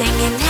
singing.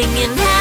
singing now.